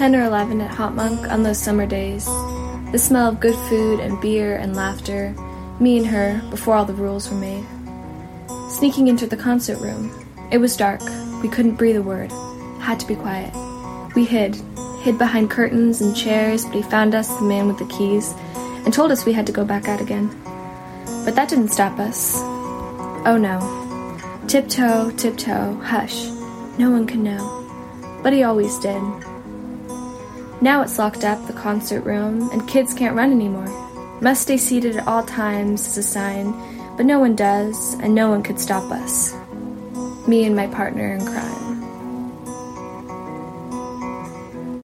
10 or 11 at Hot Monk on those summer days. The smell of good food and beer and laughter, me and her, before all the rules were made. Sneaking into the concert room. It was dark. We couldn't breathe a word. Had to be quiet. We hid. Hid behind curtains and chairs, but he found us, the man with the keys, and told us we had to go back out again. But that didn't stop us. Oh no. Tiptoe, tiptoe, hush. No one can know. But he always did. Now it's locked up, the concert room, and kids can't run anymore. Must stay seated at all times as a sign, but no one does, and no one could stop us. Me and my partner in crime.